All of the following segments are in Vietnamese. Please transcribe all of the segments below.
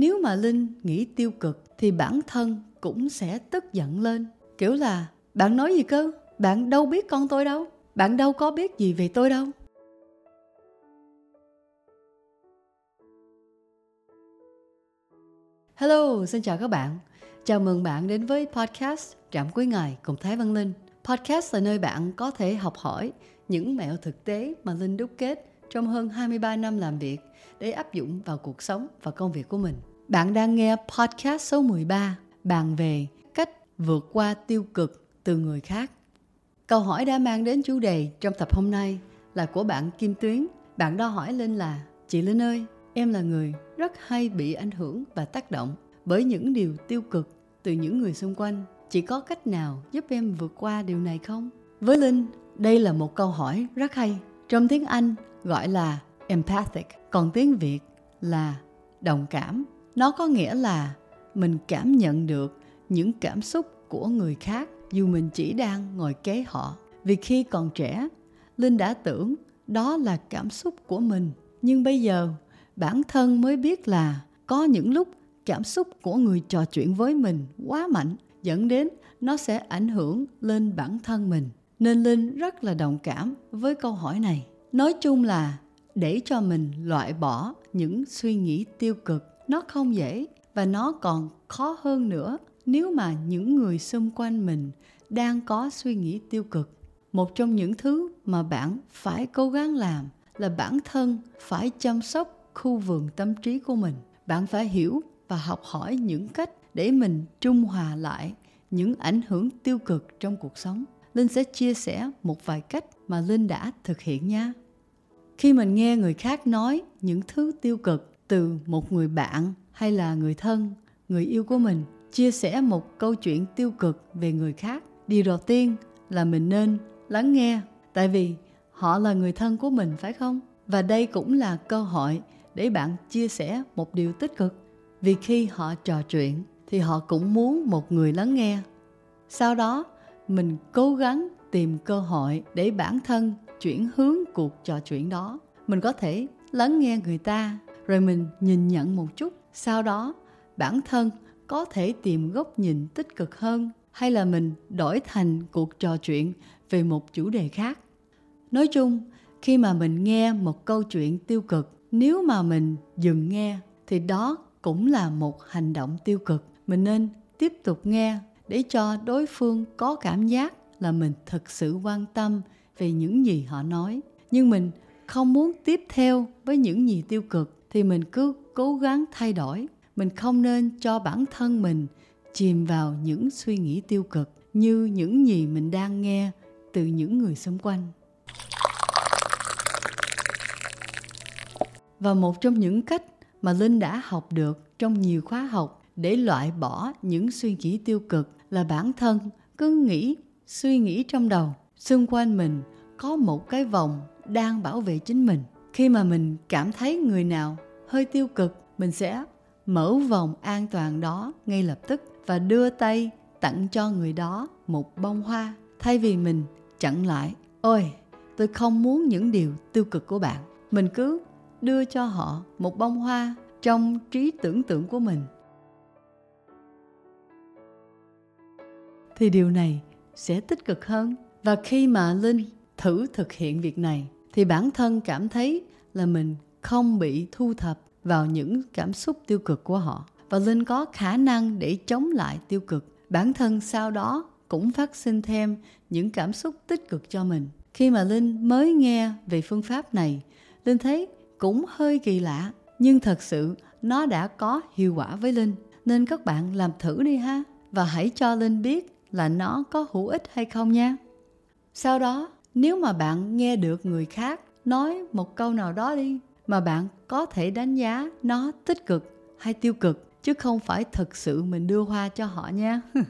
nếu mà linh nghĩ tiêu cực thì bản thân cũng sẽ tức giận lên kiểu là bạn nói gì cơ bạn đâu biết con tôi đâu bạn đâu có biết gì về tôi đâu Hello, xin chào các bạn. Chào mừng bạn đến với podcast Trạm Cuối Ngày cùng Thái Văn Linh. Podcast là nơi bạn có thể học hỏi những mẹo thực tế mà Linh đúc kết trong hơn 23 năm làm việc để áp dụng vào cuộc sống và công việc của mình. Bạn đang nghe podcast số 13 bàn về cách vượt qua tiêu cực từ người khác. Câu hỏi đã mang đến chủ đề trong tập hôm nay là của bạn Kim Tuyến. Bạn đó hỏi Linh là Chị Linh ơi, em là người rất hay bị ảnh hưởng và tác động bởi những điều tiêu cực từ những người xung quanh. Chị có cách nào giúp em vượt qua điều này không? Với Linh, đây là một câu hỏi rất hay. Trong tiếng Anh gọi là empathic, còn tiếng Việt là đồng cảm. Nó có nghĩa là mình cảm nhận được những cảm xúc của người khác dù mình chỉ đang ngồi kế họ. Vì khi còn trẻ, Linh đã tưởng đó là cảm xúc của mình. Nhưng bây giờ, bản thân mới biết là có những lúc cảm xúc của người trò chuyện với mình quá mạnh dẫn đến nó sẽ ảnh hưởng lên bản thân mình. Nên Linh rất là đồng cảm với câu hỏi này. Nói chung là để cho mình loại bỏ những suy nghĩ tiêu cực nó không dễ và nó còn khó hơn nữa nếu mà những người xung quanh mình đang có suy nghĩ tiêu cực. Một trong những thứ mà bạn phải cố gắng làm là bản thân phải chăm sóc khu vườn tâm trí của mình. Bạn phải hiểu và học hỏi những cách để mình trung hòa lại những ảnh hưởng tiêu cực trong cuộc sống. Linh sẽ chia sẻ một vài cách mà linh đã thực hiện nha. Khi mình nghe người khác nói những thứ tiêu cực từ một người bạn hay là người thân, người yêu của mình chia sẻ một câu chuyện tiêu cực về người khác. Điều đầu tiên là mình nên lắng nghe, tại vì họ là người thân của mình, phải không? Và đây cũng là cơ hội để bạn chia sẻ một điều tích cực. Vì khi họ trò chuyện thì họ cũng muốn một người lắng nghe. Sau đó, mình cố gắng tìm cơ hội để bản thân chuyển hướng cuộc trò chuyện đó. Mình có thể lắng nghe người ta rồi mình nhìn nhận một chút, sau đó bản thân có thể tìm góc nhìn tích cực hơn hay là mình đổi thành cuộc trò chuyện về một chủ đề khác. Nói chung, khi mà mình nghe một câu chuyện tiêu cực, nếu mà mình dừng nghe thì đó cũng là một hành động tiêu cực. Mình nên tiếp tục nghe để cho đối phương có cảm giác là mình thực sự quan tâm về những gì họ nói. Nhưng mình không muốn tiếp theo với những gì tiêu cực thì mình cứ cố gắng thay đổi. Mình không nên cho bản thân mình chìm vào những suy nghĩ tiêu cực như những gì mình đang nghe từ những người xung quanh. Và một trong những cách mà linh đã học được trong nhiều khóa học để loại bỏ những suy nghĩ tiêu cực là bản thân cứ nghĩ, suy nghĩ trong đầu. Xung quanh mình có một cái vòng đang bảo vệ chính mình khi mà mình cảm thấy người nào hơi tiêu cực, mình sẽ mở vòng an toàn đó ngay lập tức và đưa tay tặng cho người đó một bông hoa. Thay vì mình chặn lại, ôi, tôi không muốn những điều tiêu cực của bạn. Mình cứ đưa cho họ một bông hoa trong trí tưởng tượng của mình. Thì điều này sẽ tích cực hơn. Và khi mà linh thử thực hiện việc này thì bản thân cảm thấy là mình không bị thu thập vào những cảm xúc tiêu cực của họ. Và linh có khả năng để chống lại tiêu cực. Bản thân sau đó cũng phát sinh thêm những cảm xúc tích cực cho mình. Khi mà linh mới nghe về phương pháp này, linh thấy cũng hơi kỳ lạ, nhưng thật sự nó đã có hiệu quả với linh. Nên các bạn làm thử đi ha, và hãy cho linh biết là nó có hữu ích hay không nha. Sau đó nếu mà bạn nghe được người khác nói một câu nào đó đi, mà bạn có thể đánh giá nó tích cực hay tiêu cực, chứ không phải thực sự mình đưa hoa cho họ nha.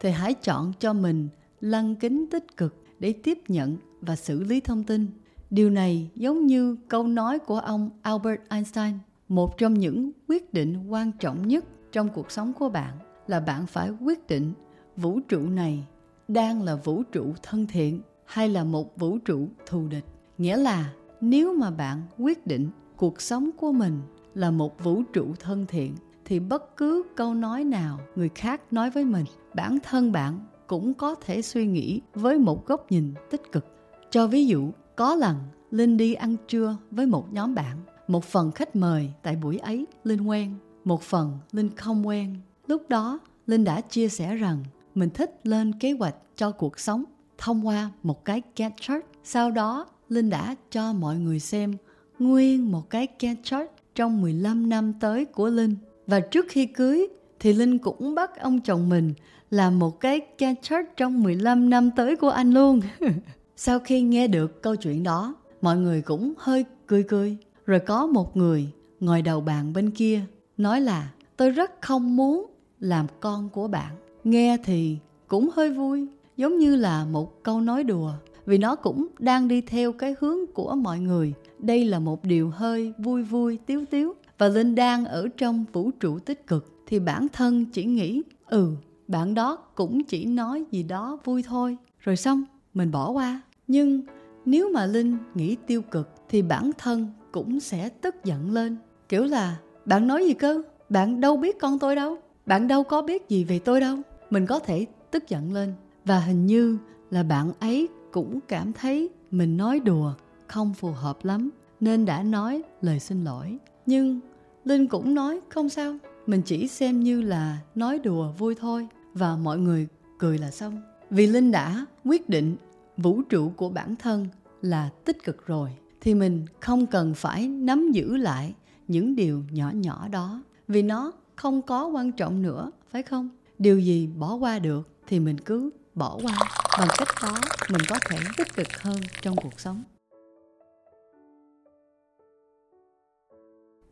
Thì hãy chọn cho mình lăng kính tích cực để tiếp nhận và xử lý thông tin. Điều này giống như câu nói của ông albert einstein. Một trong những quyết định quan trọng nhất trong cuộc sống của bạn là bạn phải quyết định vũ trụ này đang là vũ trụ thân thiện hay là một vũ trụ thù địch. Nghĩa là, nếu mà bạn quyết định cuộc sống của mình là một vũ trụ thân thiện, thì bất cứ câu nói nào người khác nói với mình, bản thân bạn cũng có thể suy nghĩ với một góc nhìn tích cực. Cho ví dụ, có lần linh đi ăn trưa với một nhóm bạn, một phần khách mời tại buổi ấy linh quen, một phần linh không quen. Lúc đó, linh đã chia sẻ rằng mình thích lên kế hoạch cho cuộc sống thông qua một cái Gantt chart. Sau đó, Linh đã cho mọi người xem nguyên một cái Gantt chart trong 15 năm tới của Linh. Và trước khi cưới thì Linh cũng bắt ông chồng mình làm một cái Gantt chart trong 15 năm tới của anh luôn. Sau khi nghe được câu chuyện đó, mọi người cũng hơi cười cười. Rồi có một người ngồi đầu bàn bên kia nói là tôi rất không muốn làm con của bạn. Nghe thì cũng hơi vui, giống như là một câu nói đùa, vì nó cũng đang đi theo cái hướng của mọi người. Đây là một điều hơi vui vui, tiếu tiếu, và linh đang ở trong vũ trụ tích cực. Thì bản thân chỉ nghĩ ừ bạn đó cũng chỉ nói gì đó vui thôi. Rồi xong, mình bỏ qua. Nhưng nếu mà linh nghĩ tiêu cực, thì bản thân cũng sẽ tức giận lên. Kiểu là, bạn nói gì cơ? Bạn đâu biết con tôi đâu? Bạn đâu có biết gì về tôi đâu? Mình có thể tức giận lên và hình như là bạn ấy cũng cảm thấy mình nói đùa không phù hợp lắm, nên đã nói lời xin lỗi. Nhưng linh cũng nói, không sao, mình chỉ xem như là nói đùa vui thôi. Và mọi người cười là xong. Vì linh đã quyết định vũ trụ của bản thân là tích cực rồi, thì mình không cần phải nắm giữ lại những điều nhỏ nhỏ đó. Vì nó không có quan trọng nữa, phải không? Điều gì bỏ qua được thì mình cứ bỏ qua. Bằng cách đó, mình có thể tích cực hơn trong cuộc sống.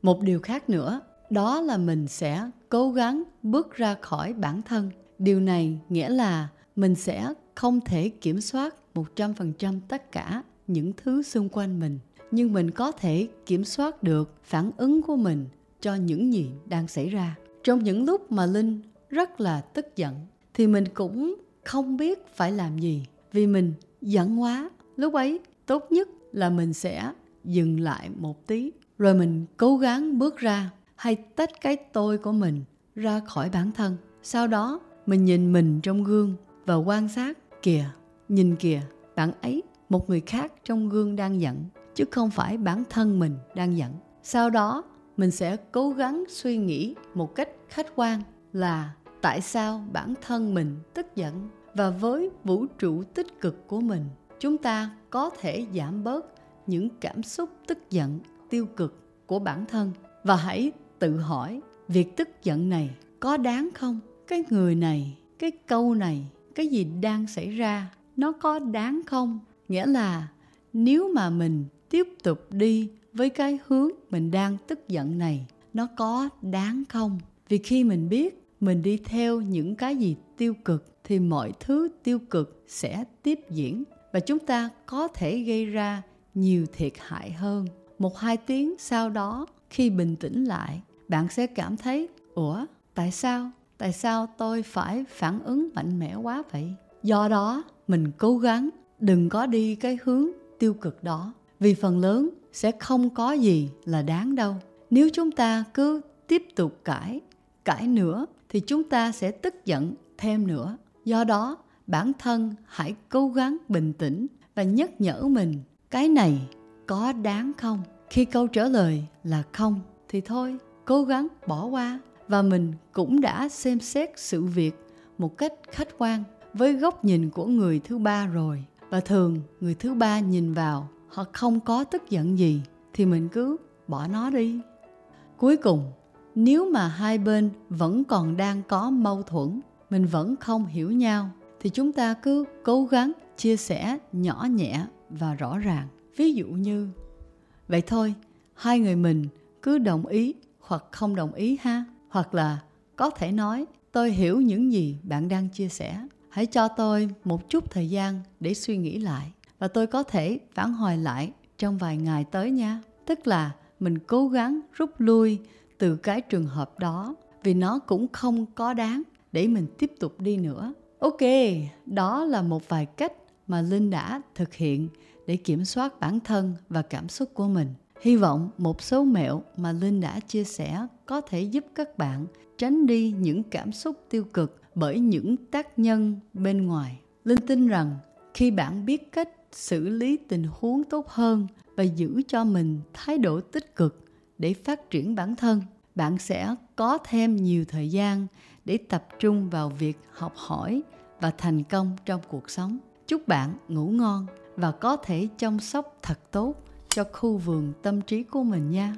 Một điều khác nữa, đó là mình sẽ cố gắng bước ra khỏi bản thân. Điều này nghĩa là mình sẽ không thể kiểm soát 100% tất cả những thứ xung quanh mình, nhưng mình có thể kiểm soát được phản ứng của mình cho những gì đang xảy ra. Trong những lúc mà linh rất là tức giận, thì mình cũng không biết phải làm gì vì mình giận quá. Lúc ấy, tốt nhất là mình sẽ dừng lại một tí, rồi mình cố gắng bước ra hay tách cái tôi của mình ra khỏi bản thân. Sau đó, mình nhìn mình trong gương và quan sát. Kìa, nhìn kìa, bạn ấy, một người khác trong gương đang giận, chứ không phải bản thân mình đang giận. Sau đó, mình sẽ cố gắng suy nghĩ một cách khách quan là tại sao bản thân mình tức giận? Và với vũ trụ tích cực của mình, chúng ta có thể giảm bớt những cảm xúc tức giận, tiêu cực của bản thân. Và hãy tự hỏi, việc tức giận này có đáng không? Cái người này, cái câu này, cái gì đang xảy ra, nó có đáng không? Nghĩa là nếu mà mình tiếp tục đi với cái hướng mình đang tức giận này, nó có đáng không? Vì khi mình biết mình đi theo những cái gì tiêu cực thì mọi thứ tiêu cực sẽ tiếp diễn và chúng ta có thể gây ra nhiều thiệt hại hơn. Một hai tiếng sau đó, khi bình tĩnh lại, bạn sẽ cảm thấy, ủa, tại sao? Tại sao tôi phải phản ứng mạnh mẽ quá vậy? Do đó, mình cố gắng đừng có đi cái hướng tiêu cực đó, vì phần lớn sẽ không có gì là đáng đâu. Nếu chúng ta cứ tiếp tục cãi cãi nữa thì chúng ta sẽ tức giận thêm nữa. Do đó, bản thân hãy cố gắng bình tĩnh và nhắc nhở mình, cái này có đáng không? Khi câu trả lời là không, thì thôi, cố gắng bỏ qua. Và mình cũng đã xem xét sự việc một cách khách quan với góc nhìn của người thứ ba rồi. Và thường người thứ ba nhìn vào, họ không có tức giận gì, thì mình cứ bỏ nó đi. Cuối cùng nếu mà hai bên vẫn còn đang có mâu thuẫn, mình vẫn không hiểu nhau, thì chúng ta cứ cố gắng chia sẻ nhỏ nhẹ và rõ ràng. Ví dụ như, vậy thôi, hai người mình cứ đồng ý hoặc không đồng ý ha? Hoặc là có thể nói, tôi hiểu những gì bạn đang chia sẻ. Hãy cho tôi một chút thời gian để suy nghĩ lại và tôi có thể phản hồi lại trong vài ngày tới nha. Tức là mình cố gắng rút lui từ cái trường hợp đó, vì nó cũng không có đáng để mình tiếp tục đi nữa ok, đó là một vài cách mà linh đã thực hiện để kiểm soát bản thân và cảm xúc của mình Hy vọng một số mẹo mà Linh đã chia sẻ có thể giúp các bạn tránh đi những cảm xúc tiêu cực bởi những tác nhân bên ngoài. Linh tin rằng khi bạn biết cách xử lý tình huống tốt hơn và giữ cho mình thái độ tích cực để phát triển bản thân, bạn sẽ có thêm nhiều thời gian để tập trung vào việc học hỏi và thành công trong cuộc sống. Chúc bạn ngủ ngon và có thể chăm sóc thật tốt cho khu vườn tâm trí của mình nha